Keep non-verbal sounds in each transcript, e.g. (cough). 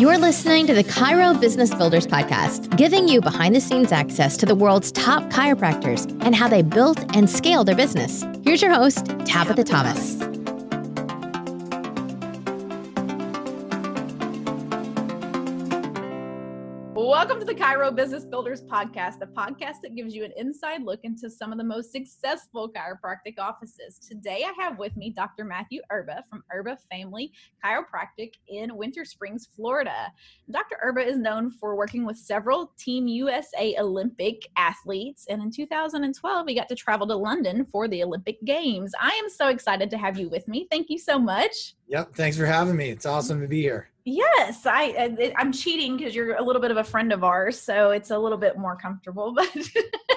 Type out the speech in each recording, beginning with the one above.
You're listening to the Chiro Business Builders Podcast, giving you behind the scenes access to the world's top chiropractors and how they built and scaled their business. Here's your host, Tabitha Thomas. Welcome to the Chiro Business Builders Podcast, the podcast that gives you an inside look into some of the most successful chiropractic offices. Today, I have with me Dr. Matthew Erba from Erba Family Chiropractic in Winter Springs, Florida. Dr. Erba is known for working with several Team USA Olympic athletes, and in 2012, he got to travel to London for the Olympic Games. I am so excited to have you with me. Thank you so much. Yep, thanks for having me. It's awesome to be here. Yes, I I'm cheating because you're a little bit of a friend of ours, so it's a little bit more comfortable. (laughs)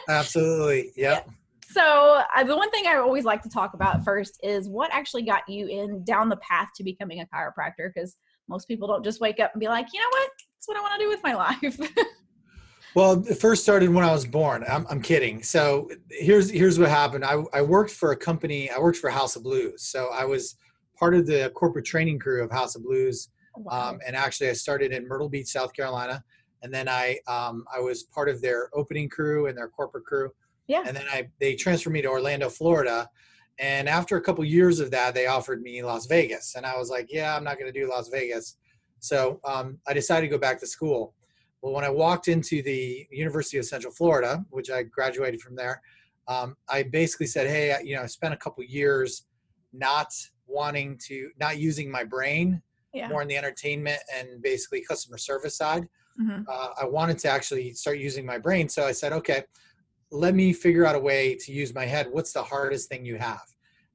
But absolutely, yep. So I, the one thing I always like to talk about first is what actually got you in down the path to becoming a chiropractor, because most people don't just wake up and be like, you know what, that's what I want to do with my life. (laughs) well, it first started when I was born. I'm, I'm kidding. So here's here's what happened. I I worked for a company. I worked for House of Blues. So I was part of the corporate training crew of House of Blues Wow. Um, and actually, I started in Myrtle Beach, South Carolina, and then I um, I was part of their opening crew and their corporate crew. Yeah. And then I they transferred me to Orlando, Florida. And after a couple years of that, they offered me Las Vegas, and I was like, "Yeah, I'm not going to do Las Vegas." So um, I decided to go back to school. Well, when I walked into the University of Central Florida, which I graduated from there, um, I basically said, "Hey, you know, I spent a couple years not wanting to, not using my brain yeah. more in the entertainment and basically customer service side. Mm-hmm. Uh, I wanted to actually start using my brain. So I said, okay, let me figure out a way to use my head. What's the hardest thing you have?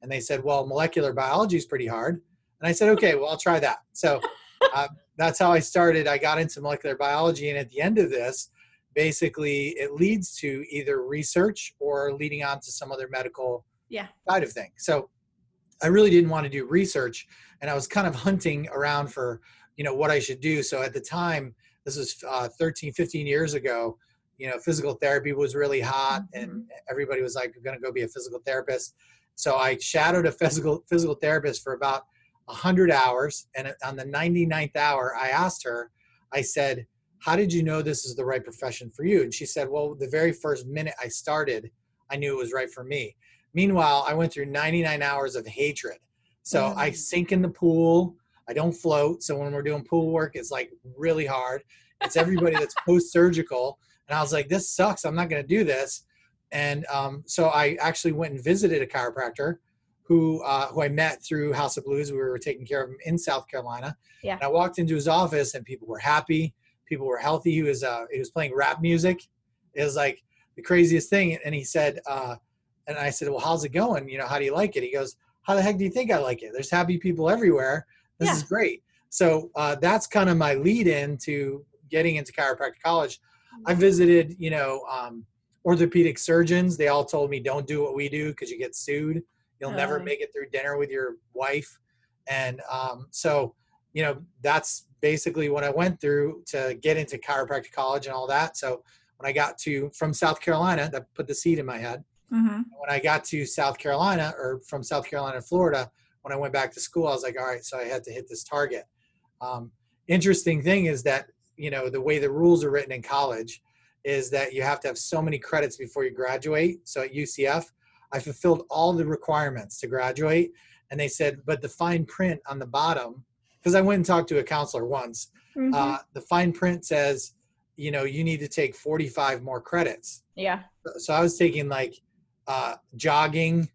And they said, well, molecular biology is pretty hard. And I said, okay, well, I'll try that. So uh, (laughs) that's how I started. I got into molecular biology. And at the end of this, basically, it leads to either research or leading on to some other medical yeah. side of things. So I really didn't want to do research, and I was kind of hunting around for you know what I should do. So at the time, this was uh, 13, 15 years ago. You know, physical therapy was really hot, and mm-hmm. everybody was like, "Going to go be a physical therapist." So I shadowed a physical physical therapist for about 100 hours, and on the 99th hour, I asked her. I said, "How did you know this is the right profession for you?" And she said, "Well, the very first minute I started, I knew it was right for me." Meanwhile, I went through 99 hours of hatred. So mm. I sink in the pool. I don't float. So when we're doing pool work, it's like really hard. It's everybody that's (laughs) post surgical. And I was like, this sucks. I'm not going to do this. And um, so I actually went and visited a chiropractor who uh, who I met through House of Blues. We were taking care of him in South Carolina. Yeah. And I walked into his office and people were happy. People were healthy. He was uh, he was playing rap music. It was like the craziest thing. And he said, uh, and I said, well, how's it going? You know, how do you like it? He goes, how the heck do you think I like it? There's happy people everywhere. This yeah. is great. So uh, that's kind of my lead in to getting into chiropractic college. I mm-hmm. visited, you know, um, orthopedic surgeons. They all told me, don't do what we do because you get sued. You'll never make it through dinner with your wife. And um, so, you know, that's basically what I went through to get into chiropractic college and all that. So when I got to from South Carolina, that put the seed in my head. Mm-hmm. When I got to South Carolina or from South Carolina to Florida, when I went back to school, I was like, all right, so I had to hit this target. Um, interesting thing is that, you know, the way the rules are written in college is that you have to have so many credits before you graduate. So at UCF, I fulfilled all the requirements to graduate. And they said, but the fine print on the bottom, because I went and talked to a counselor once, mm-hmm. uh, the fine print says, you know, you need to take 45 more credits. Yeah. So I was taking like uh, jogging,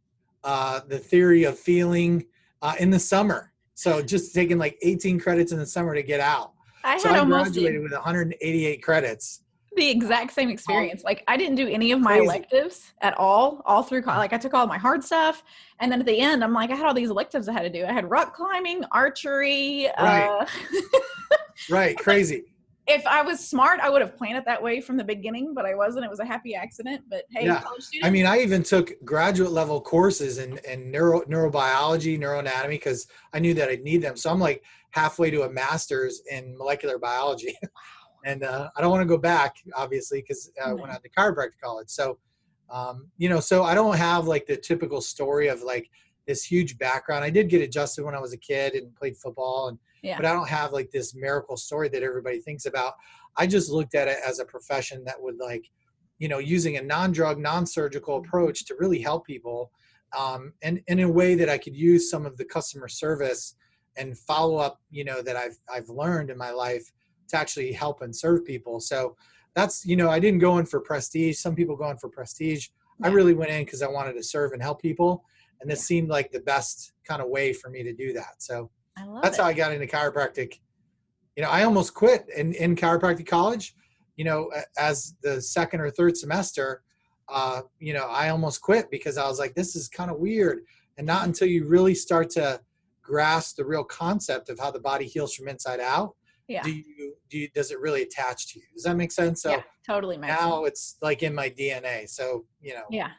uh, the theory of feeling uh, in the summer. So just taking like 18 credits in the summer to get out. I so I graduated with 188 credits. The exact same experience. Like I didn't do any of my Crazy. electives at all, all through college. Like I took all my hard stuff, and then at the end, I'm like, I had all these electives I had to do. I had rock climbing, archery. Right. Uh, (laughs) right. (laughs) Crazy if I was smart, I would have planned it that way from the beginning, but I wasn't. It was a happy accident. But hey, yeah. I mean, I even took graduate level courses in, in neuro neurobiology, neuroanatomy, because I knew that I'd need them. So I'm like halfway to a master's in molecular biology. (laughs) and uh, I don't want to go back, obviously, because I uh, went out to chiropractic college. So, um, you know, so I don't have like the typical story of like this huge background. I did get adjusted when I was a kid and played football and Yeah. but I don't have like this miracle story that everybody thinks about. I just looked at it as a profession that would like, you know, using a non-drug, non-surgical approach to really help people, um, and, and in a way that I could use some of the customer service and follow up, you know, that I've I've learned in my life to actually help and serve people. So that's you know, I didn't go in for prestige. Some people go in for prestige. I really went in because I wanted to serve and help people, and this seemed like the best kind of way for me to do that. So I love that's it. how I got into chiropractic. You know, I almost quit in, in chiropractic college. You know, as the second or third semester, uh, you know, I almost quit because I was like, this is kind of weird. And not until you really start to grasp the real concept of how the body heals from inside out, yeah. do you do you, does it really attach to you? Does that make sense? So yeah. Totally makes now sense. it's like in my DNA. So you know, Yeah.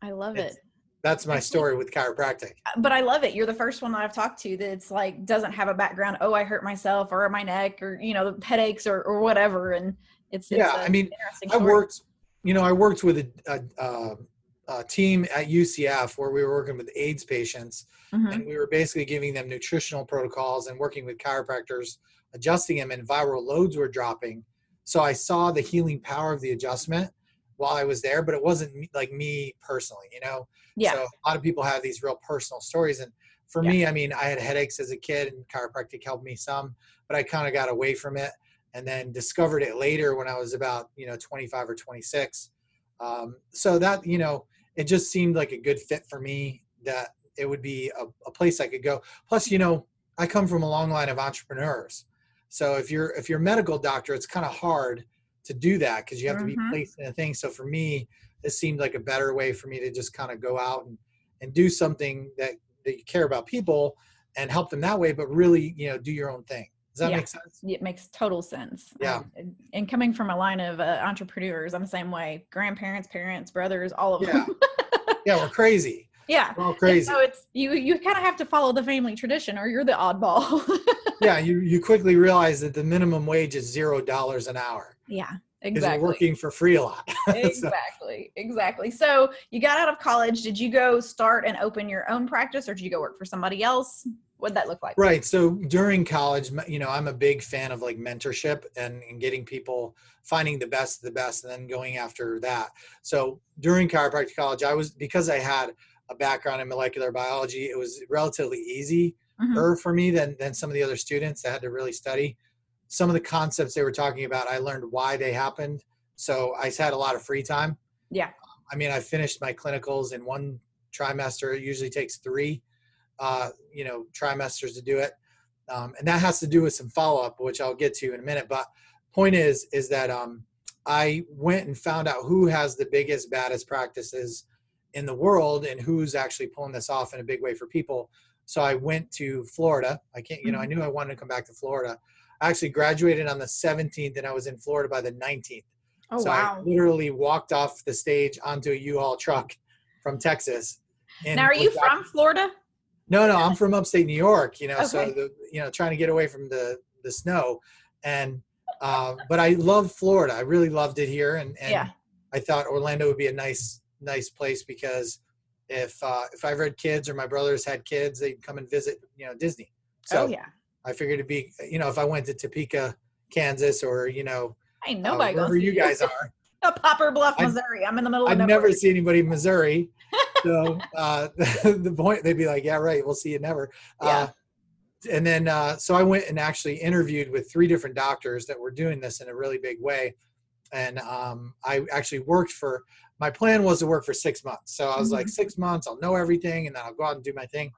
I love it. That's my story with chiropractic. but I love it. You're the first one that I've talked to that's like doesn't have a background. Oh, I hurt myself or my neck or you know the headaches or, or whatever. And it's, it's Yeah, I mean, I worked, you know, I worked with a, a, a, a team at UCF where we were working with AIDS patients, Mhm. and we were basically giving them nutritional protocols and working with chiropractors, adjusting them, and viral loads were dropping. So I saw the healing power of the adjustment while I was there, but it wasn't me- like me personally, you know. Yeah. So a lot of people have these real personal stories, and for Yeah. me, I mean, I had headaches as a kid, and chiropractic helped me some, but I kind of got away from it, and then discovered it later when I was about you know 25 or 26. Um, so that you know, it just seemed like a good fit for me. That it would be a, a place I could go. Plus, you know, I come from a long line of entrepreneurs, so if you're if you're a medical doctor, it's kind of hard to do that because you have to be Mhm. placed in a thing. So for me, this seemed like a better way for me to just kind of go out and, and do something that, that you care about people and help them that way, but really, you know, do your own thing. Does that Yeah. make sense? It makes total sense. Yeah. Um, and- and coming from a line of uh, entrepreneurs, I'm the same way. Grandparents, parents, brothers, all of Yeah. them. (laughs) Yeah, we're crazy. yeah. We're all And crazy. So it's you. You kind of have to follow the family tradition, or you're the oddball. (laughs) yeah, you, you quickly realize that the minimum wage is zero dollars an hour yeah. Exactly. you're working for free a lot. (laughs) Exactly exactly so you got out of college did you go start and open your own practice or did you go work for somebody else what'd that look like Right. So during college, you know, I'm a big fan of like mentorship and, and getting people finding the best of the best and then going after that. So during chiropractic college, I was because I had a background in molecular biology, it was relatively easy Mhm. for me than than some of the other students that had to really study. Some of the concepts they were talking about, I learned why they happened. So I had a lot of free time. yeah I mean, I finished my clinicals in one trimester. It usually takes three, uh, you know, trimesters to do it, um, and that has to do with some follow up, which I'll get to in a minute. But point is, is that um, I went and found out who has the biggest, baddest practices in the world, and who's actually pulling this off in a big way for people. So I went to Florida. I can't, you know, I knew I wanted to come back to Florida. I actually graduated on the 17th, and I was in Florida by the 19th. oh so I literally walked off the stage onto a U-Haul truck from Texas. and now are you from florida No, no, I'm from upstate New York. You know, so the you know trying to get away from the the snow, and uh, but I loved Florida. I really loved it here, and and Yeah. I thought Orlando would be a nice nice place because if uh, if I ever had kids or my brothers had kids, they'd come and visit you know Disney. So oh yeah I figured it'd be you know if I went to Topeka, Kansas, or you know ain't uh, nobody wherever you guys are. (laughs) Poplar Bluff missouri i'm in the middle of I'd nowhere. never see anybody in Missouri. (laughs) So uh, (laughs) the point they'd be like, "Yeah, right. We'll see you never." Uh, and then uh, so I went and actually interviewed with three different doctors that were doing this in a really big way, and um, I actually worked for. My plan was to work for six months. So I was like, Mhm. six months, I'll know everything, and then I'll go out and do my thing.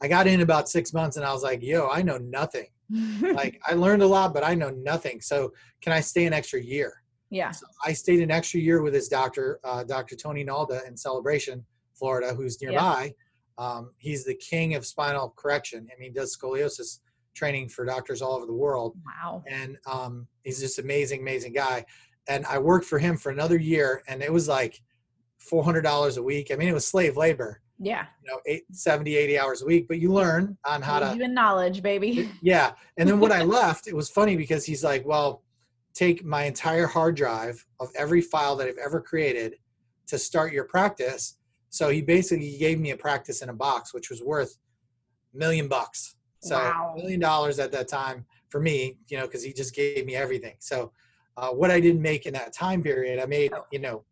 I got in about six months, and I was like, "Yo, I know nothing. (laughs) Like I learned a lot, but I know nothing. So can I stay an extra year?" yeah So I stayed an extra year with this doctor, uh, Dr. Tony Nalda in Celebration, Florida, who's Yeah. nearby. Um, he's the king of spinal correction. I mean, he does scoliosis training for doctors all over the world. wow And um, he's just amazing, amazing guy. And I worked for him for another year, and it was like $400 a week. I mean, it was slave labor, yeah you know, eight, 70, 80 hours a week, but you learn on how to even knowledge baby yeah. And then when I (laughs) left, it was funny because he's like, well, take my entire hard drive of every file that I've ever created to start your practice. So he basically gave me a practice in a box, which was worth a million bucks. So Wow. million dollars at that time for me, you know, because he just gave me everything. So uh, what I didn't make in that time period, I made, Oh. you know,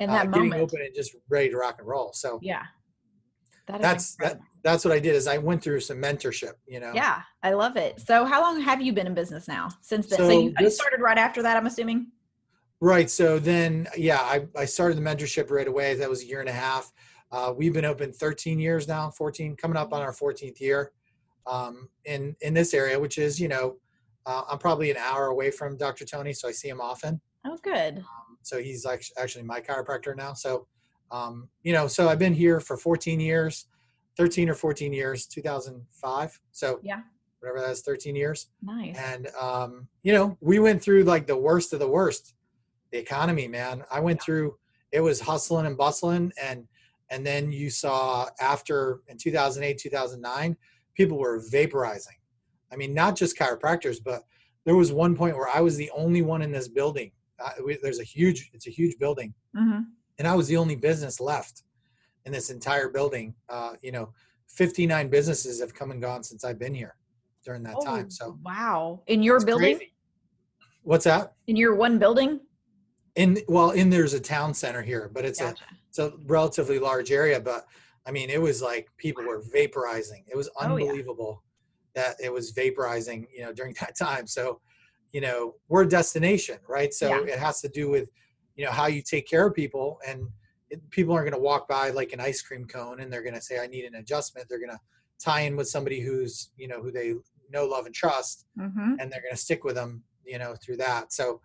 In uh, that getting moment. open and just ready to rock and roll. So Yeah. That that's that. That's what I did. Is I went through some mentorship. You know. Yeah, I love it. So, how long have you been in business now? Since then, so, So you, you started right after that. I'm assuming. Right. So then, yeah, I, I started the mentorship right away. That was a year and a half. Uh, we've been open 13 years now, 14, coming up on our 14th year um, in in this area, which is you know, uh, I'm probably an hour away from Dr. Tony, so I see him often. Oh, good. Um, so he's actually my chiropractor now. So, um, you know, so I've been here for 14 years, 13 or 14 years, 2005. So Yeah. whatever that is, 13 years. Nice. And um, you know, we went through like the worst of the worst, the economy, man. I went through it was hustling and bustling, and and then you saw after in 2008, 2009, people were vaporizing. I mean, not just chiropractors, but there was one point where I was the only one in this building. Uh, we, there's a huge, it's a huge building, hmm and I was the only business left in this entire building. Uh, you know, 59 businesses have come and gone since I've been here during that time. So Oh, wow. In your building, crazy. What's that? in your one building. In well, in there's a town center here, but it's Gotcha. a it's a relatively large area. But I mean, it was like people were vaporizing. It was Oh, yeah. unbelievable that it was vaporizing. You know, during (laughs) that time. So, you know, we're a destination, right? So Yeah. it has to do with you know how you take care of people, and it, people aren't going to walk by like an ice cream cone and they're going to say, "I need an adjustment." They're going to tie in with somebody who's you know who they know, love, and trust hmm and they're going to stick with them, you know, through that. So,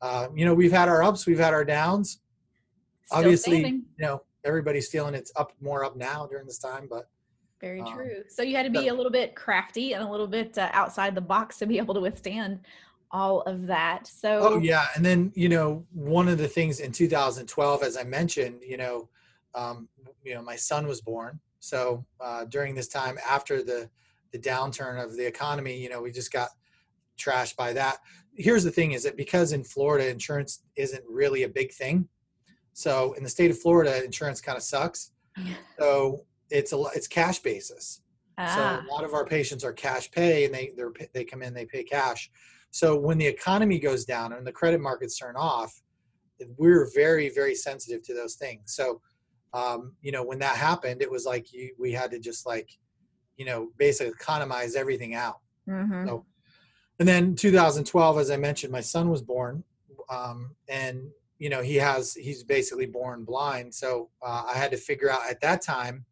uh, you know, we've had our ups, we've had our downs. Obviously, you know, everybody's feeling it's up more up now during this time, but Very um, true. So you had to be so- a little bit crafty and a little bit uh, outside the box to be able to withstand all of that. So oh yeah, and then you know, one of the things in 2012, as I mentioned, you know, um, you know, my son was born. So uh, during this time, after the the downturn of the economy, you know, we just got trashed by that. Here's the thing: is that because in Florida, insurance isn't really a big thing. So in the state of Florida, insurance kind of sucks. (laughs) So it's a it's cash basis. ah, So a lot of our patients are cash pay, and they they come in, they pay cash. So when the economy goes down and the credit markets turn off, we're very very sensitive to those things. So um, you know when that happened, it was like you, we had to just like you know basically economize everything out. mhm. So, and then 2012, as I mentioned, my son was born, um, and you know he has he's basically born blind. So uh, I had to figure out at that time,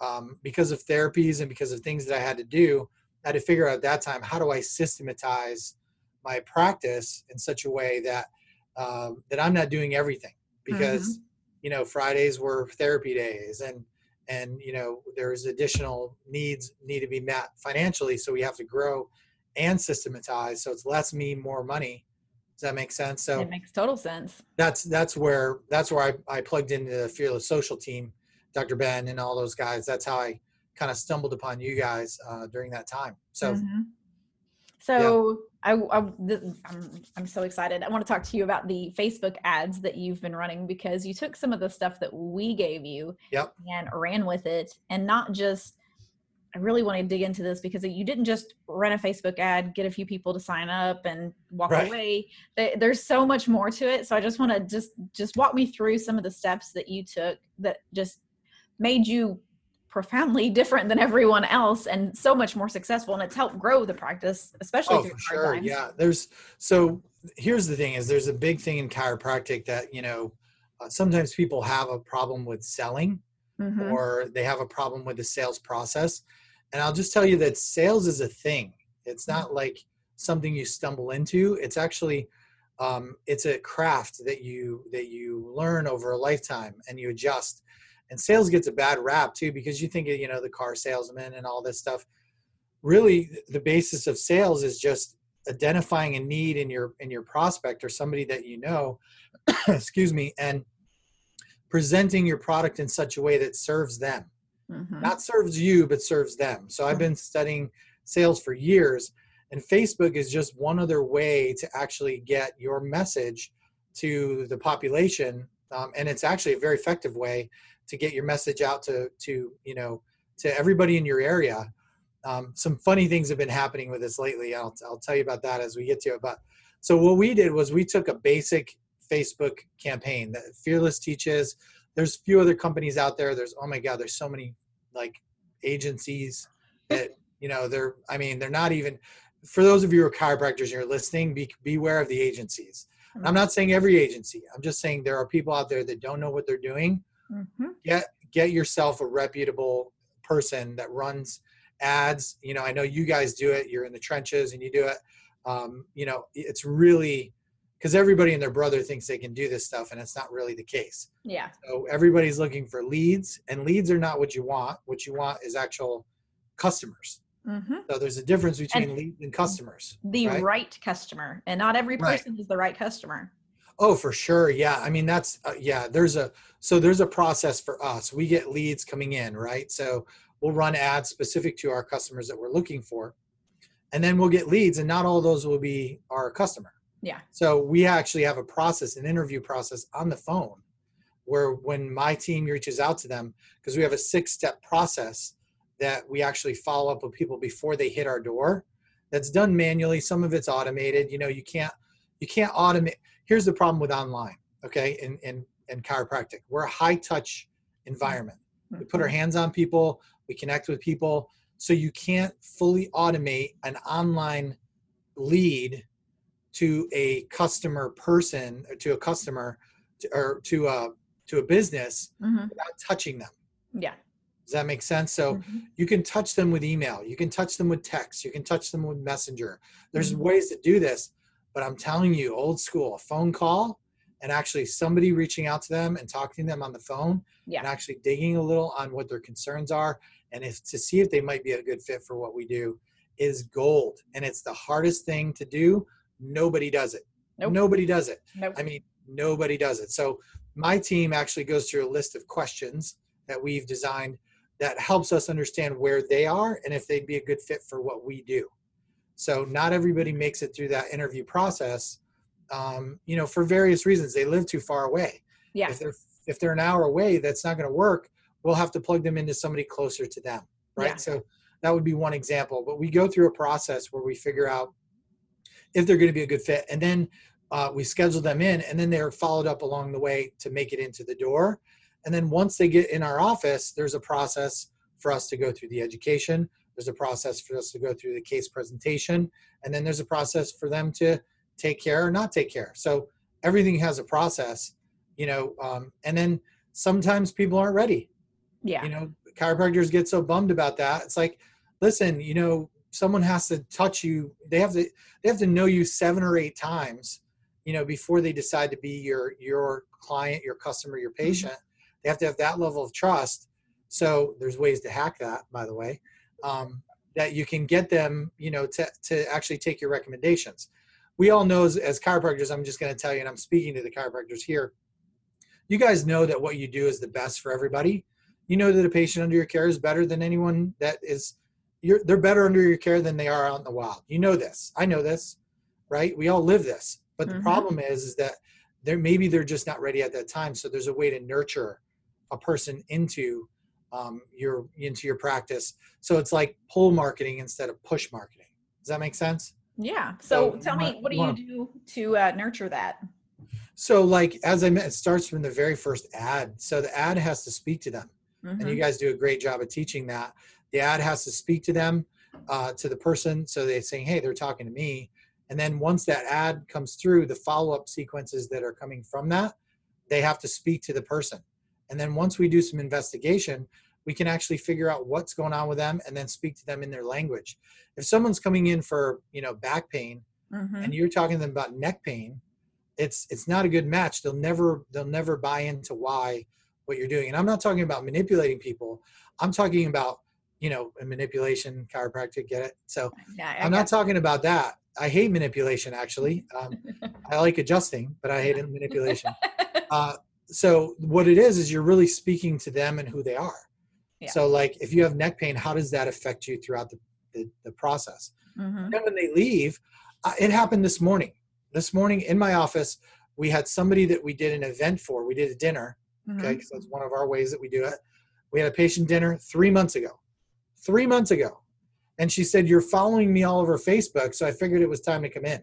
um, because of therapies and because of things that I had to do, I had to figure out at that time how do I systematize my practice in such a way that um, that I'm not doing everything because you know Fridays were therapy days and and you know there's additional needs need to be met financially so we have to grow and systematize so it's less me more money. Does that make sense? So it makes total sense. that's that's where that's where I, I plugged into the fearless social team dr ben and all those guys. That's how i kind of stumbled upon you guys uh, during that time. So Mhm. So I, I th- I'm I'm so excited. I want to talk to you about the Facebook ads that you've been running because you took some of the stuff that we gave you Yep. and ran with it, and not just. I really want to dig into this because you didn't just run a Facebook ad, get a few people to sign up, and walk Right. away. There's so much more to it. So I just want to just just walk me through some of the steps that you took that just made you profoundly (laughs) different than everyone else and so much more successful and it's helped grow the practice especially oh through hard sure times. yeah there's so here's the thing is there's a big thing in chiropractic that you know uh, sometimes people have a problem with selling Mhm. or they have a problem with the sales process. And I'll just tell you that sales is a thing. It's not like something you stumble into. It's actually um, it's a craft that you that you learn over a lifetime and you adjust. And sales gets a bad rap too because you think of, you know the car salesman and all this stuff. Really, the basis of sales is just identifying a need in your in your prospect or somebody that you know. (coughs) excuse me, and presenting your product in such a way that serves them Mhm. not serves you but serves them so i've been studying sales for years and facebook is just one other way to actually get your message to the population um, and it's actually a very effective way to get your message out to to you know to everybody in your area um, some funny things have been happening with this lately. I'll, I'll tell you about that as we get to it. But so what we did was we took a basic Facebook campaign that Fearless teaches. There's a few other companies out there. There's oh my god, there's so many like agencies that you know they're. I mean, they're not even. For those of you who are chiropractors and you're listening, be beware of the agencies. I'm not saying every agency. I'm just saying there are people out there that don't know what they're doing. Mm-hmm. Get get yourself a reputable person that runs ads. You know, I know you guys do it. You're in the trenches and you do it. Um, you know, it's really because everybody and their brother thinks they can do this stuff, and it's not really the case. Yeah. So everybody's looking for leads, and leads are not what you want. What you want is actual customers. Mm-hmm. So there's a difference between and leads and customers. The right? right? customer, and not every person right. is the right customer. Oh, for sure. Yeah. I mean, that's uh, yeah. There's a so there's a process for us. We get leads coming in, right? So we'll run ads specific to our customers that we're looking for, and then we'll get leads, and not all those will be our customer. Yeah. So we actually have a process, an interview process on the phone, where when my team reaches out to them, because we have a six-step process that we actually follow up with people before they hit our door. That's done manually. Some of it's automated. You know, you can't you can't automate. Here's the problem with online. Okay, in in in chiropractic, we're a high touch environment. We put our mm-hmm. hands on people. We connect with people. So you can't fully automate an online lead to a customer person or to a customer to, or to a to a business mm-hmm. without touching them. Yeah. Does that make sense? So mm-hmm. you can touch them with email, you can touch them with text, you can touch them with messenger. There's mm-hmm. ways to do this, but I'm telling you, old school, a phone call and actually somebody reaching out to them and talking to them on the phone yeah. and actually digging a little on what their concerns are and if to see if they might be a good fit for what we do is gold. And it's the hardest thing to do. Nobody does it. Nope. Nobody does it. Nope. I mean, nobody does it. So my team actually goes through a list of questions that we've designed that helps us understand where they are and if they'd be a good fit for what we do. So not everybody makes it through that interview process, um, you know, for various reasons. They live too far away. Yeah. If they're if they're an hour away, that's not going to work. We'll have to plug them into somebody closer to them, right? Yeah. So that would be one example. But we go through a process where we figure out if they're going to be a good fit, and then uh, we schedule them in, and then they're followed up along the way to make it into the door. And then once they get in our office, there's a process for us to go through the education. There's a process for us to go through the case presentation. And then there's a process for them to take care or not take care. So everything has a process, you know, um, and then sometimes people aren't ready. Yeah. You know, chiropractors get so bummed about that. It's like, listen, you know, someone has to touch you. They have to, they have to know you seven or eight times, you know, before they decide to be your, your client, your customer, your mm-hmm. patient. Mm-hmm they have to have that level of trust. So there's ways to hack that, by the way, um, that you can get them, you know, to, to actually take your recommendations. We all know as, as chiropractors, I'm just going to tell you, and I'm speaking to the chiropractors here. You guys know that what you do is the best for everybody. You know that a patient under your care is better than anyone that is. You're, they're better under your care than they are out in the wild. You know this. I know this, right? We all live this. But the mm-hmm. problem is, is that they're maybe they're just not ready at that time. So there's a way to nurture a person into um, your into your practice. So it's like pull marketing instead of push marketing. Does that make sense? Yeah. So, so tell me, what do you do to uh, nurture that? So, like as I meant, it starts from the very first ad. So the ad has to speak to them, mm-hmm. and you mm-hmm. guys do a great job of teaching that. The ad has to speak to them, uh, to the person, so they're saying, "Hey, they're talking to me." And then once that ad comes through, the follow-up sequences that are coming from that, they have to speak to the person. And then once we do some investigation, we can actually figure out what's going on with them and then speak to them in their language. If someone's coming in for, you know, back pain mm-hmm. and you're talking to them about neck pain, it's it's not a good match. They'll never they'll never buy into why what you're doing. And I'm not talking about manipulating people. I'm talking about, you know, manipulation, chiropractic, get it? So yeah, I'm not talking about that. I hate manipulation actually. Um, (laughs) I like adjusting, but I hate manipulation. (laughs) Uh, so what it is is you're really speaking to them and who they are yeah. so like if you have neck pain how does that affect you throughout the, the, the process mm-hmm. then when they leave uh, it happened this morning this morning in my office we had somebody that we did an event for we did a dinner mm-hmm. okay because that's one of our ways that we do it we had a patient dinner three months ago three months ago And she said, You're following me all over Facebook. So I figured it was time to come in.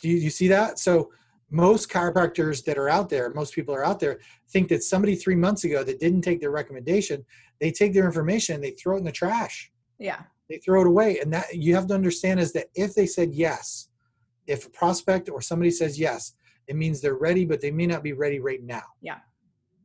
Do you, you see that? So most chiropractors that are out there, most people are out there, think that somebody three months ago that didn't take their recommendation, they take their information and they throw it in the trash. Yeah. They throw it away. And that you have to understand is that if they said yes, if a prospect or somebody says yes, it means they're ready, but they may not be ready right now. Yeah.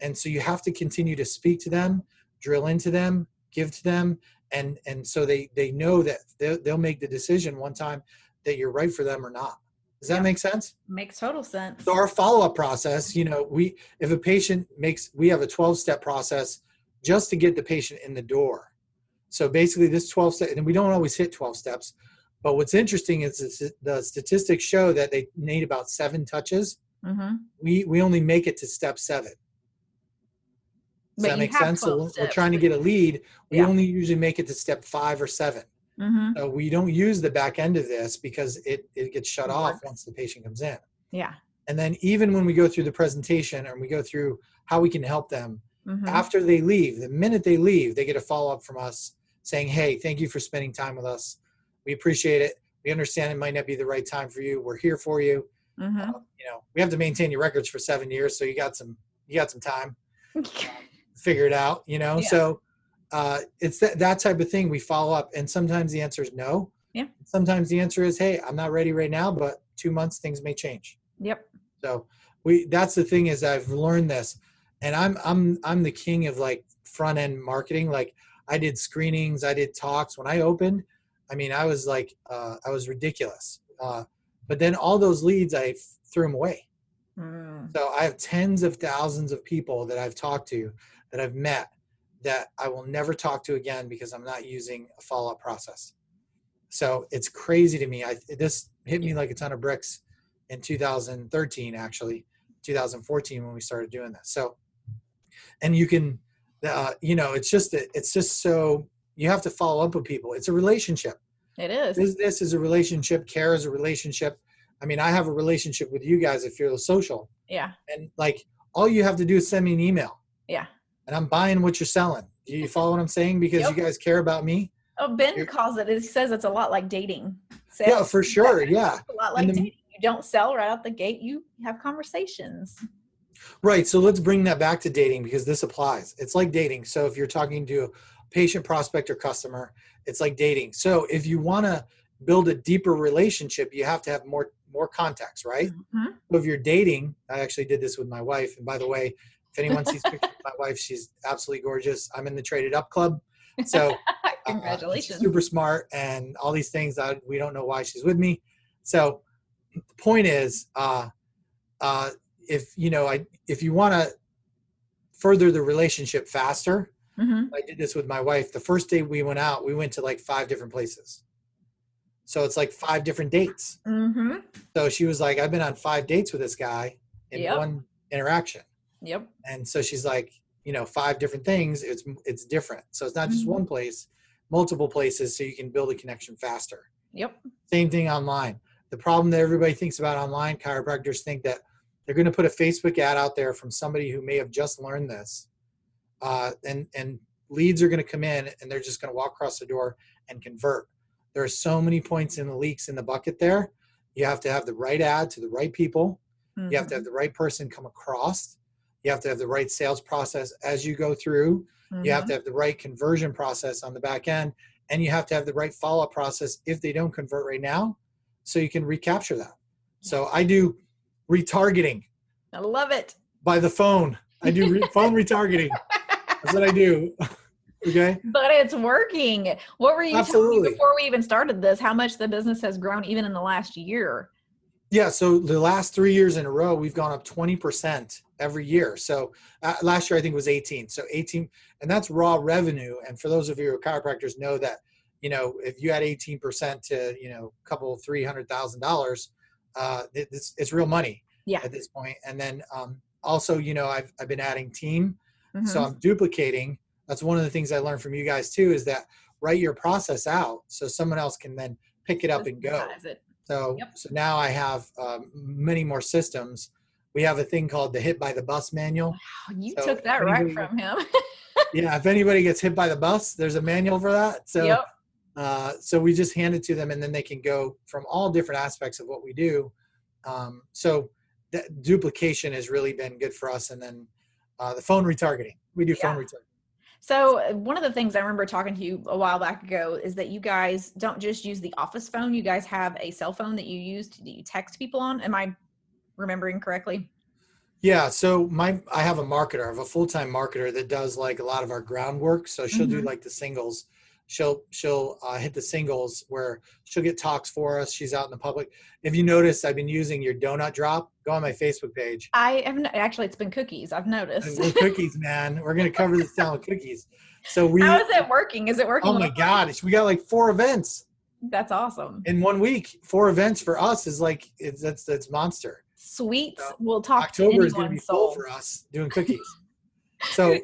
And so you have to continue to speak to them, drill into them, give to them, and and so they they know that they'll, they'll make the decision one time that you're right for them or not. Does that Yeah. make sense? Makes total sense. So our follow-up process, you know, we if a patient makes we have a 12-step process just to get the patient in the door. So basically this 12 step and we don't always hit 12 steps, but what's interesting is the- statistics show that they need about 7 touches. Mm-hmm. We we only make it to step 7. Does that make sense? So we're, trying to get a lead. We Yeah. only usually make it to step 5 or 7. Mm-hmm. So we don't use the back end of this because it it gets shut off once the patient comes in. Yeah. And then even when we go through the presentation and we go through how we can help them, Mm-hmm. after they leave, the minute they leave, they get a follow up from us saying, Hey, thank you for spending time with us. We appreciate it. We understand it might not be the right time for you. We're here for you. Mm-hmm. Uh, you know, we have to maintain your records for seven years, so you got some you got some time (laughs) figure it out, you know. Yeah. So uh it's that that type of thing we follow up and sometimes the answer is no. Yeah. Sometimes the answer is, Hey, I'm not ready right now, but two months things may change. yep. So we that's the thing is I've learned this and I'm I'm I'm the king of like front end marketing. Like I did screenings, I did talks when I opened. I mean, I was like uh I was ridiculous. Uh but then all those leads I threw them away. Mm. So I have tens of thousands of people that I've talked to that I've met that I will never talk to again because I'm not using a follow-up process. So it's crazy to me. I this hit me like a ton of bricks in 2013 actually, 2014 when we started doing this. So and you can uh, you know, it's just it's just so you have to follow up with people. It's a relationship It is. business is a relationship care is a relationship i mean i have a relationship with you guys at fearless social Yeah. and like all you have to do is send me an email Yeah. And i'm buying what you're selling do you follow what i'm saying because Yep. you guys care about me Oh, Ben You're- calls it. He says it's a lot like dating. yeah for sure yeah It's a lot like the- dating. You don't sell right out the gate. You have conversations. right so let's bring that back to dating because this applies it's like dating so if you're talking to a patient prospect or customer it's like dating so if you want to build a deeper relationship you have to have more more contacts, right Mhm. So if you're dating, I actually did this with my wife. And by the way, if anyone sees pictures of my wife, she's absolutely gorgeous. I'm in the Traded Up Club. So (laughs) uh, she's Congratulations. super smart and all these things. I, we don't know why she's with me. So the point is, uh, uh, if you know, I if you want to further the relationship faster, Mhm. I did this with my wife. The first day we went out, we went to like five different places. So it's like five different dates. Mhm. So she was like, I've been on five dates with this guy in Yep. one interaction. Yep. And so she's like, you know, five different things. It's it's different. So it's not just Mhm. one place, multiple places, so you can build a connection faster. Yep. Same thing online. The problem that everybody thinks about online, chiropractors think that they're going to put a Facebook ad out there from somebody who may have just learned this, uh, and and leads are going to come in and they're just going to walk across the door and convert. There are so many points in the leaks in the bucket there. You have to have the right ad to the right people. You have to have the right person come across. You have to have the right sales process as you go through. You have Mhm. to have the right conversion process on the back end, and you have to have the right follow up process if they don't convert right now, so you can recapture that. So I do retargeting I love it. by the phone. I do re- (laughs) phone retargeting. That's what I do. (laughs) okay. But it's working. What were you telling Absolutely. me before we even started this? How much the business has grown even in the last year? Yeah, so the last three years in a row, we've gone up 20% every year. So uh, last year, I think was 18. So 18, and that's raw revenue. And for those of you who are chiropractors know that, you know, if you add 18% to, you know, a couple, $300,000, uh, it- it's, it's real money Yeah. at this point. And then um, also, you know, I've, I've been adding team. So Mhm. I'm duplicating. That's one of the things I learned from you guys too, is that write your process out so someone else can then pick it up and go. So, Yep. so now I have um, many more systems. We have a thing called the hit by the bus manual. Wow, you So took that right from him. (laughs) Yeah, if anybody gets hit by the bus, there's a manual for that. So yep. Uh, so we just hand it to them, and then they can go from all different aspects of what we do. Um, so that duplication has really been good for us. And then uh, the phone retargeting, we do phone retargeting. So uh, one of the things I remember talking to you a while back ago is that you guys don't just use the office phone. You guys have a cell phone that you use to, that you text people on. Am I remembering correctly? Yeah, so my I have a marketer, I have a full-time marketer that does like a lot of our groundwork. So she'll do Mhm. like the singles. She'll she'll uh, hit the singles where she'll get talks for us. She's out in the public. If you notice, I've been using your donut drop. Go on my Facebook page. I have not, actually it's been cookies. I've noticed. Cookies, man. We're gonna cover this down with cookies. So we. How is it working? Is it working? Oh my gosh, we got like four events That's awesome. in one week. Four events for us is like it's that's that's monster. Sweets So, will talk October to is going to be anyone's full for us doing cookies. (laughs) so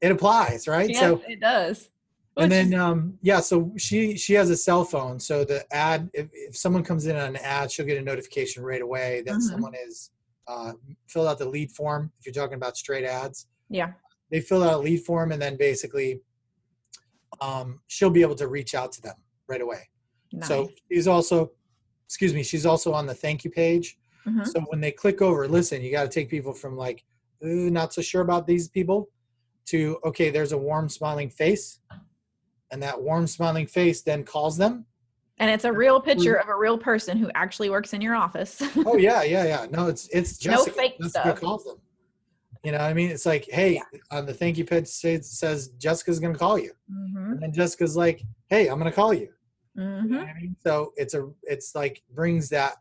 it applies, right? Yes, so it does. and Which is- then um, yeah, so she she has a cell phone. So the ad, if, if someone comes in on an ad, she'll get a notification right away that Mhm. someone is uh, filled out the lead form. If you're talking about straight ads, yeah. they fill out a lead form, and then basically um, she'll be able to reach out to them right away. Nice. So she's also, excuse me, she's also on the thank you page. Mhm. So when they click over, listen, you got to take people from like, ooh, not so sure about these people to, okay, there's a warm smiling face. And that warm smiling face then calls them. and it's a real picture of a real person who actually works in your office. (laughs) Oh yeah, yeah, yeah. No, it's it's No Jessica. fake Jessica stuff. calls them. You know what I mean? It's like, hey, on the thank you page says, says Jessica's gonna call you. hmm And then Jessica's like, hey, I'm gonna call you. You know hmm what I mean? So it's a it's like brings that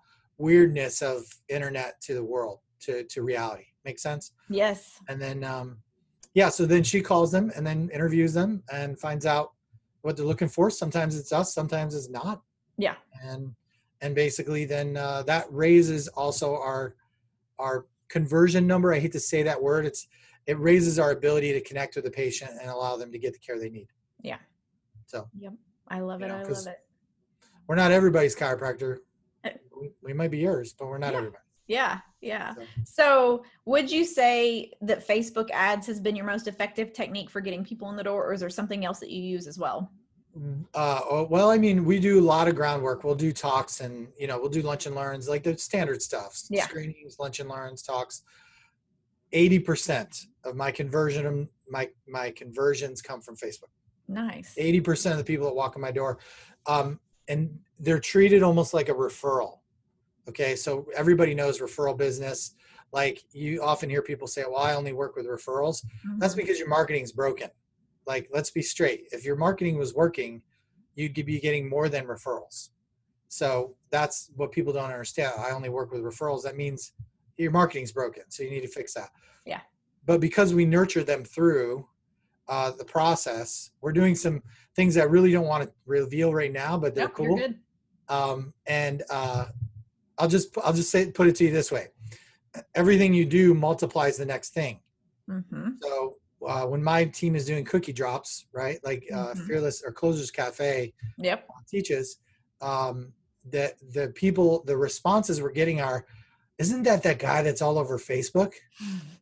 weirdness of internet to the world to to reality. Make sense? Yes. and then um yeah so then she calls them and then interviews them and finds out what they're looking for sometimes it's us sometimes it's not Yeah. and and basically then uh, that raises also our our conversion number i hate to say that word it's it raises our ability to connect with the patient and allow them to get the care they need Yeah. so Yep. I love it. know, I love it. we're not everybody's chiropractor we, might be yours but we're not Yeah. everybody Yeah. Yeah. So- So, would you say that Facebook ads has been your most effective technique for getting people in the door, or is there something else that you use as well? Uh, oh, well, I mean, we do a lot of groundwork. We'll do talks and, you know, we'll do lunch and learns, like the standard stuff, Yeah. screenings, lunch and learns, talks. 80% of my conversion, my, my conversions come from Facebook. Nice. 80% of the people that walk in my door, um, and they're treated almost like a referral. Okay. So everybody knows referral business. Like you often hear people say, well, I only work with referrals. That's Mhm. because your marketing's broken. Like, let's be straight. If your marketing was working, you'd be getting more than referrals. So that's what people don't understand. I only work with referrals. That means your marketing's broken. So you need to fix that. Yeah. But because we nurture them through uh, the process, we're doing some things that I really don't want to reveal right now, but they're Nope, cool You're good. um, and uh, I'll just I'll just say put it to you this way: everything you do multiplies the next thing. hmm So uh, when my team is doing cookie drops, right, like uh, Mhm. Fearless or Closers Cafe Yep. teaches, um, the the people the responses we're getting are, isn't that that guy that's all over Facebook? (laughs)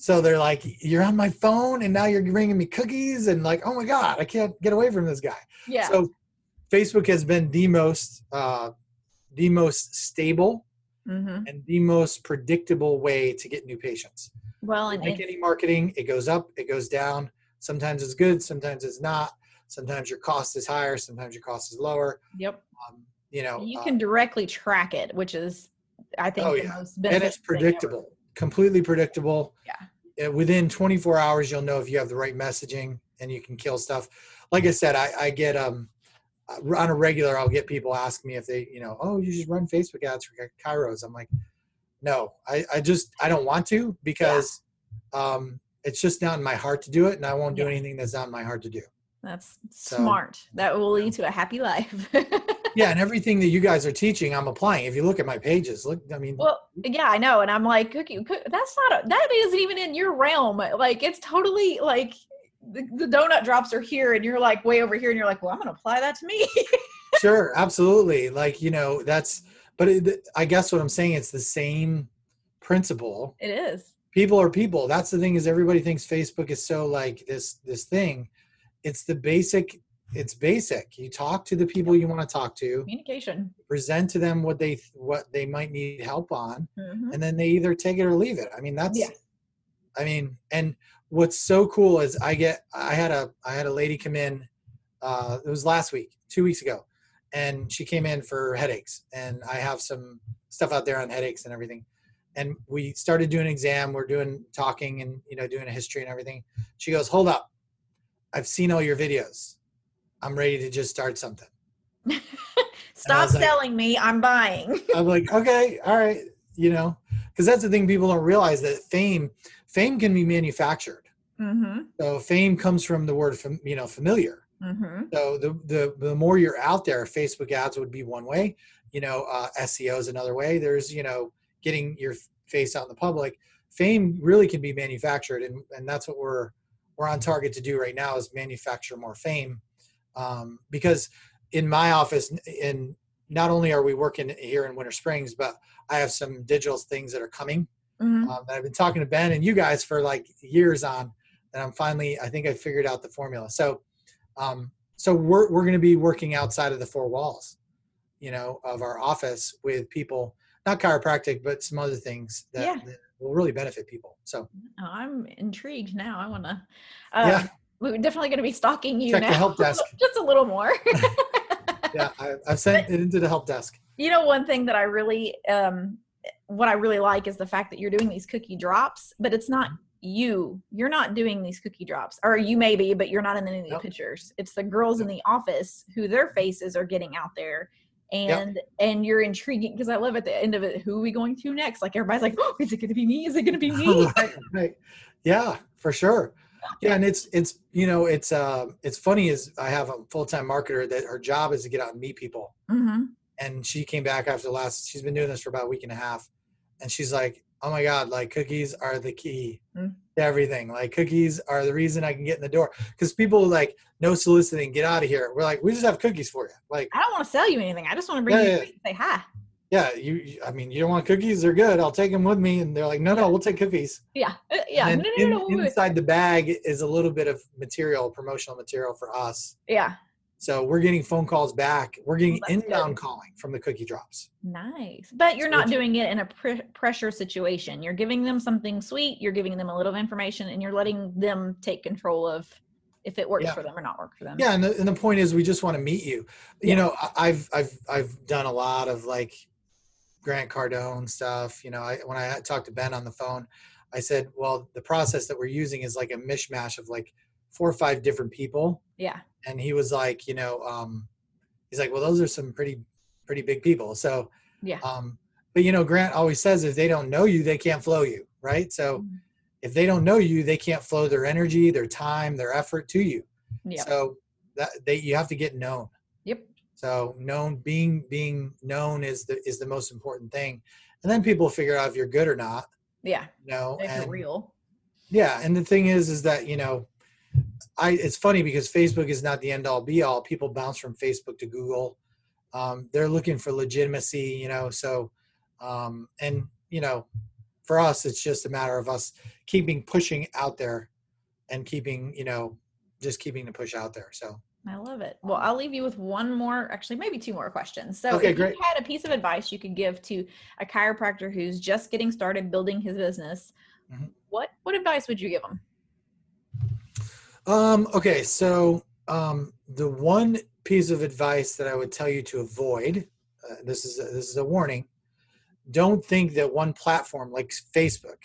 So they're like, you're on my phone, and now you're bringing me cookies, and like, oh my god, I can't get away from this guy. Yeah. So Facebook has been the most uh, the most stable hmm and the most predictable way to get new patients. Well, and Like any marketing, it goes up, it goes down. Sometimes it's good, sometimes it's not. Sometimes your cost is higher, sometimes your cost is lower. yep. Um, you know, You uh, can directly track it, which is, I think, Oh, the yeah. most and it's predictable, completely predictable. Yeah. Uh, Within 24 hours, you'll know if you have the right messaging and you can kill stuff. Like I said, I, I get um on a regular, I'll get people ask me if they, you know, oh, you just run Facebook ads for chiros. I'm like, no, I, I just I don't want to because um it's just not in my heart to do it, and I won't do Yeah. anything that's not in my heart to do. That's So- smart. That will lead to a happy life. (laughs) Yeah, and everything that you guys are teaching, I'm applying. If you look at my pages, look, I mean, well, yeah, I know, and I'm like, cookie. Cook, that's not. A, that isn't even in your realm. Like, it's totally like the, the donut drops are here, and you're like way over here, and you're like, well, I'm gonna apply that to me. (laughs) sure absolutely like you know that's but it, i guess what i'm saying it's the same principle it is. people are people that's the thing is everybody thinks facebook is so like this this thing it's the basic it's basic. You talk to the people you want to talk to, Communication. present to them what they what they might need help on, Mhm. and then they either take it or leave it. I mean, that's Yeah. I mean, and what's so cool is I get I had a I had a lady come in uh it was last week, 2 weeks ago. And she came in for headaches and I have some stuff out there on headaches and everything. And we started doing an exam, we're doing talking and you know doing a history and everything. She goes, "Hold up. I've seen all your videos. I'm ready to just start something." (laughs) Stop was like- selling me. I'm buying. I'm like, okay, all right, you know, because that's the thing people don't realize that fame, fame can be manufactured. Mm-hmm. So fame comes from the word, fam, you know, familiar. Mm-hmm. So the, the the more you're out there, Facebook ads would be one way. You know, uh, SEO is another way. There's you know getting your face out in the public. Fame really can be manufactured, and and that's what we're we're on target to do right now is manufacture more fame. Um, because in my office, in not only are we working here in Winter Springs, but I have some digital things that are coming Mm-hmm. um, that I've been talking to Ben and you guys for like years on. That I'm finally, I think I figured out the formula. So, um, so we're we're going to be working outside of the four walls, you know, of our office with people, not chiropractic, but some other things that, Yeah. that will really benefit people. So, I'm intrigued now. I want to. Uh, Yeah. We're definitely going to be stalking you Check the now. help desk. (laughs) Just a little more. (laughs) yeah, I, I've sent it into the help desk. you know, one thing that I really, um, what I really like is the fact that you're doing these cookie drops, but it's not you. You're not doing these cookie drops, or you may be, but you're not in any of the pictures. It's the girls in the office who their faces are getting out there. And and you're intriguing because I love at the end of it. Who are we going to next? Like everybody's like, oh, is it going to be me? Is it going to be (laughs) me? right, right. Yeah, for sure. Yeah, and it's it's you know it's uh it's funny is I have a full time marketer that her job is to get out and meet people, hmm and she came back after the last. She's been doing this for about a week and a half, and she's like, "Oh my god, like cookies are the key Mm. to everything. Like cookies are the reason I can get in the door. Because people like no soliciting, get out of here. We're like, we just have cookies for you. Like, I don't want to sell you anything. I just want to bring Yeah, you yeah. and say hi. yeah, you. I mean, you don't want cookies? They're good. I'll take them with me. And they're like, no, no, we'll take cookies. Yeah, uh, yeah. No, no, no, in- inside the bag is a little bit of material, promotional material for us. Yeah, So we're getting phone calls back. We're getting that's inbound good. calling from the cookie drops. nice. But you're not doing it in a pr- pressure situation. You're giving them something sweet. You're giving them a little information, and you're letting them take control of if it works Yeah. for them or not work for them. Yeah, and the, and the point is, we just want to meet you. Yeah. You know, I- I've I've I've done a lot of like Grant Cardone stuff. You know, I when I talked to Ben on the phone, I said, well, the process that we're using is like a mishmash of like four or five different people, Yeah. And he was like, you know, um, he's like, well, those are some pretty pretty big people. So, Yeah. um, but you know, Grant always says if they don't know you, they can't flow you, right? So. Mhm. If they don't know you, they can't flow their energy, their time, their effort to you. Yeah. So that they you have to get known. Yep. So known being being known is the is the most important thing. And then people figure out if you're good or not, Yeah. you know. And real. yeah, and the thing is is that, you know, I it's funny because Facebook is not the end all be all. People bounce from Facebook to Google. Um, they're looking for legitimacy, you know, so um and you know, for us it's just a matter of us keeping pushing out there and keeping, you know, just keeping the push out there. So I love it. Well, I'll leave you with one more, actually, maybe two more questions. So, Okay, if great. you had a piece of advice you could give to a chiropractor who's just getting started building his business, Mhm. what what advice would you give him? Um, okay, so um, the one piece of advice that I would tell you to avoid, uh, this is a, this is a warning. Don't think that one platform like Facebook,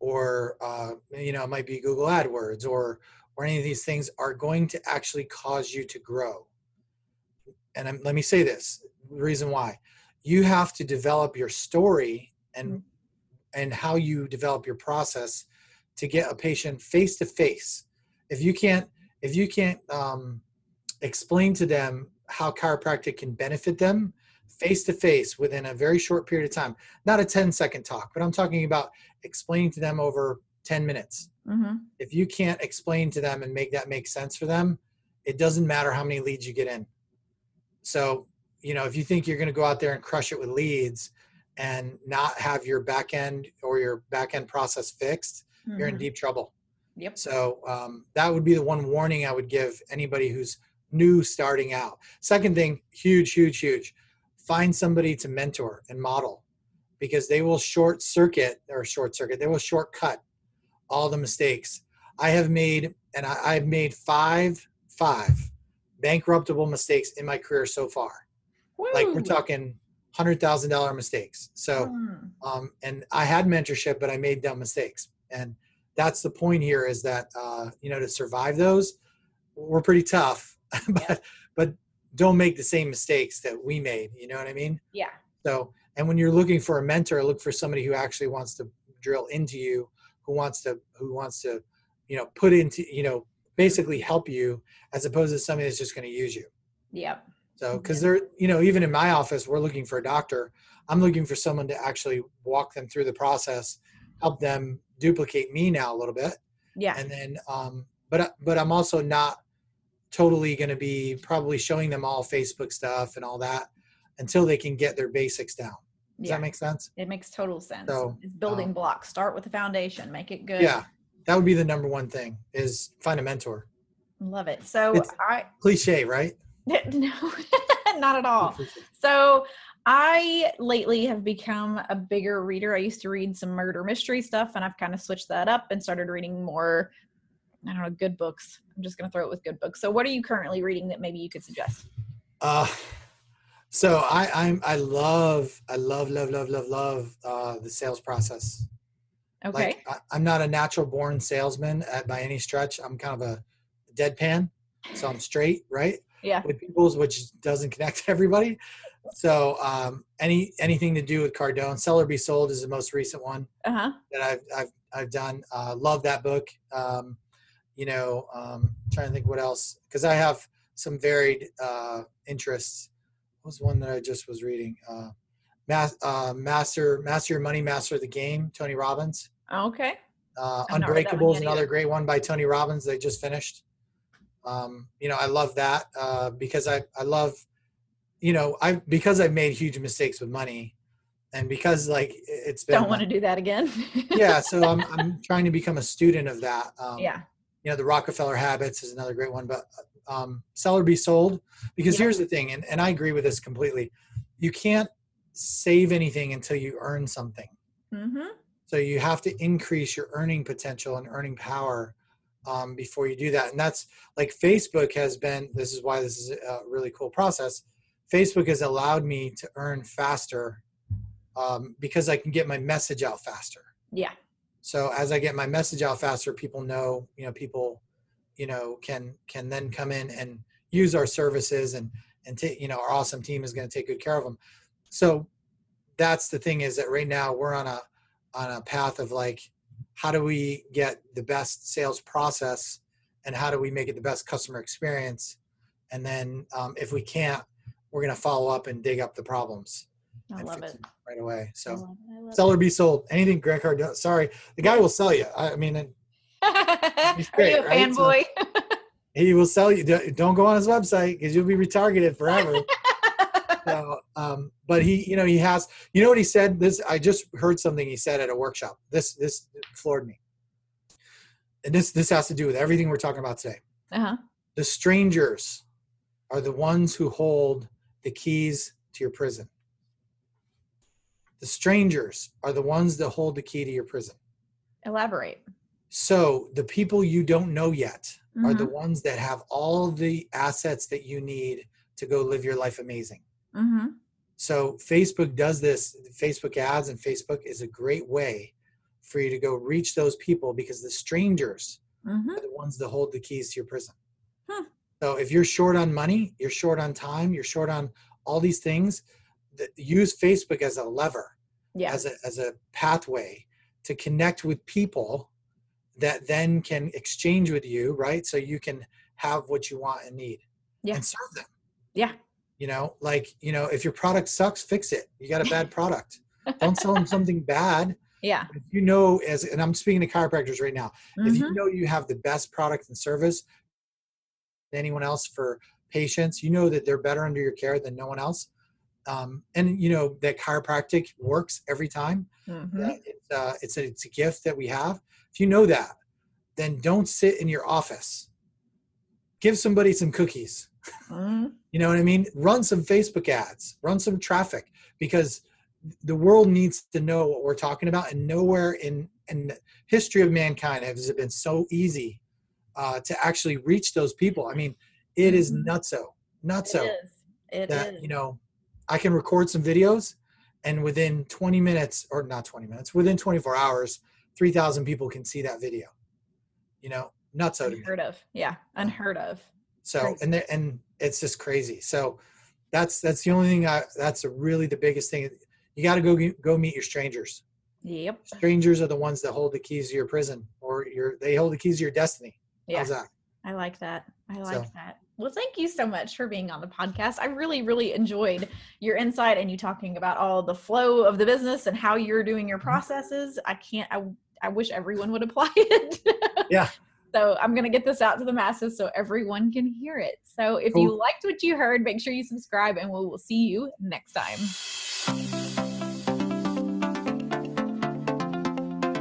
or uh, you know, it might be Google AdWords or or any of these things are going to actually cause you to grow. And I'm, let me say this: the reason why you have to develop your story and and how you develop your process to get a patient face to face if you can't if you can't um, explain to them how chiropractic can benefit them face to face within a very short period of time not a 10 second talk but i'm talking about explaining to them over 10 minutes. Mm-hmm. if you can't explain to them and make that make sense for them it doesn't matter how many leads you get in. So you know if you think you're going to go out there and crush it with leads and not have your back end or your back end process fixed you're in deep trouble Yep. so um, that would be the one warning I would give anybody who's new starting out. Second thing, huge, huge, huge. Find somebody to mentor and model because they will short circuit or short circuit, they will shortcut all the mistakes. I have made, and I, I've made five, five bankruptable mistakes in my career so far. Like we're talking hundred thousand dollar mistakes. So Hmm. um, and I had mentorship, but I made dumb mistakes. And that's the point here is that uh, you know to survive those, we're pretty tough, (laughs) but but don't make the same mistakes that we made. You know what I mean? Yeah. So and when you're looking for a mentor, look for somebody who actually wants to drill into you, who wants to who wants to you know put into you know basically help you as opposed to somebody that's just going to use you. Yep. So, because Yeah. they're, you know, even in my office, we're looking for a doctor. I'm looking for someone to actually walk them through the process, help them duplicate me now a little bit, Yeah. and then, um, but I- but I'm also not totally going to be probably showing them all Facebook stuff and all that until they can get their basics down. Does yeah. that make sense? it makes total sense. So, it's building um, blocks. Start with the foundation. Make it good. Yeah, that would be the number one thing is find a mentor. Love it. So It's- I Cliche, right? (laughs) no, (laughs) not at all. So I lately have become a bigger reader. I used to read some murder mystery stuff, and I've kind of switched that up and started reading more. I don't know, good books. I'm just going to throw it with good books. So, what are you currently reading that maybe you could suggest? Uh, so I I'm I love I love love love love love uh, the sales process. Okay. Like I, I'm not a natural born salesman at, by any stretch. I'm kind of a deadpan, so I'm straight, right? yeah. With people's, which doesn't connect to everybody. So um, any anything to do with Cardone, Sell or Be Sold is the most recent one Uh huh. that I've I've I've done. Uh, love that book. Um, you know, um, trying to think what else because I have some varied uh, interests. What was one that I just was reading? Uh, Mas- uh, Master Master Your Money, Master the Game. Tony Robbins. Okay. Uh, I've not read that one Unbreakable is another either. great one by Tony Robbins. They just finished. Um, you know, I love that uh, because I I love, you know, I because I've made huge mistakes with money, and because like it's been Don't want to do that again. (laughs) yeah. So I'm I'm trying to become a student of that. Um, yeah. you know the rockefeller habits is another great one but um, sell or be sold because Yeah. here's the thing and, and i agree with this completely you can't save anything until you earn something Mm-hmm. so you have to increase your earning potential and earning power um, before you do that and that's like facebook has been this is why this is a really cool process facebook has allowed me to earn faster um, because i can get my message out faster. Yeah. so as i get my message out faster people know you know people you know can can then come in and use our services and and take you know our awesome team is going to take good care of them so that's the thing is that right now we're on a on a path of like how do we get the best sales process and how do we make it the best customer experience? And then um, if we can't we're going to follow up and dig up the problems I love it. right away so love it. Love sell or be sold. Anything Grant Cardone. Sorry, the guy will sell you. I mean. (laughs) He's Are you a great, right? So- (laughs) he will sell you. Don't don't go on his website because you'll be retargeted forever. (laughs) so, um, but he, you know, he has. You know what he said? This I just heard something he said at a workshop. This this floored me. And this this has to do with everything we're talking about today. uh-huh. The strangers are the ones who hold the keys to your prison. The strangers are the ones that hold the key to your prison. Elaborate. So the people you don't know yet are the Mhm. ones that have all the assets that you need to go live your life amazing. Mm-hmm. So Facebook does this. Facebook ads and Facebook is a great way for you to go reach those people because the strangers Mhm. are the ones that hold the keys to your prison. Hmm. So if you're short on money, you're short on time, you're short on all these things, th- use Facebook as a lever Yeah. as a as a pathway to connect with people that then can exchange with you, right? So you can have what you want and need Yeah. and serve them. Yeah. You know, like, you know, if your product sucks, fix it. You got a bad (laughs) product. Don't sell them something bad. Yeah. If you know as and I'm speaking to chiropractors right now, if Mhm. you know you have the best product and service than anyone else for patients, you know that they're better under your care than no one else. Um, and you know that chiropractic works every time Mhm. it's, uh, it's, a, it's a gift that we have. If you know that, then don't sit in your office. Give somebody some cookies Mm. (laughs) you know what I mean? Run some Facebook ads, run some traffic because the world needs to know what we're talking about and nowhere in in the history of mankind has it been so easy uh, to actually reach those people. I mean, it is mm-hmm. nutso, nutso. It is. It that, is. You know, I can record some videos, and within 20 minutes, or not 20 minutes, within 24 hours, 3,000 people can see that video. You know, nutso. Unheard of. Yeah, unheard of. So crazy. and and it's just crazy. So that's that's the only thing. I that's really the biggest thing. You got to go go meet your strangers. Yep. Strangers are the ones that hold the keys to your prison, or your they hold the keys to your destiny. Yeah. How's that? I like that. I like so. that. Well, thank you so much for being on the podcast. I really, really enjoyed your insight and you talking about all the flow of the business and how you're doing your mm-hmm. processes. I can't. I I wish everyone would apply (laughs) it. yeah. So I'm going to get this out to the masses so everyone can hear it. So if cool. you liked what you heard, make sure you subscribe and we will see you next time.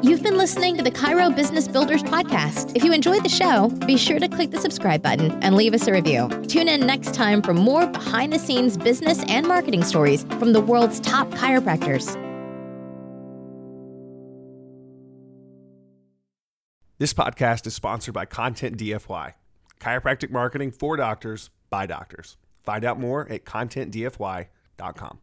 You've been listening to the Chiro Business Builders podcast. If you enjoyed the show, be sure to click the subscribe button and leave us a review. Tune in next time for more behind the scenes business and marketing stories from the world's top chiropractors. This podcast is sponsored by Content DFY, chiropractic marketing for doctors by doctors. Find out more at contentdfy.com.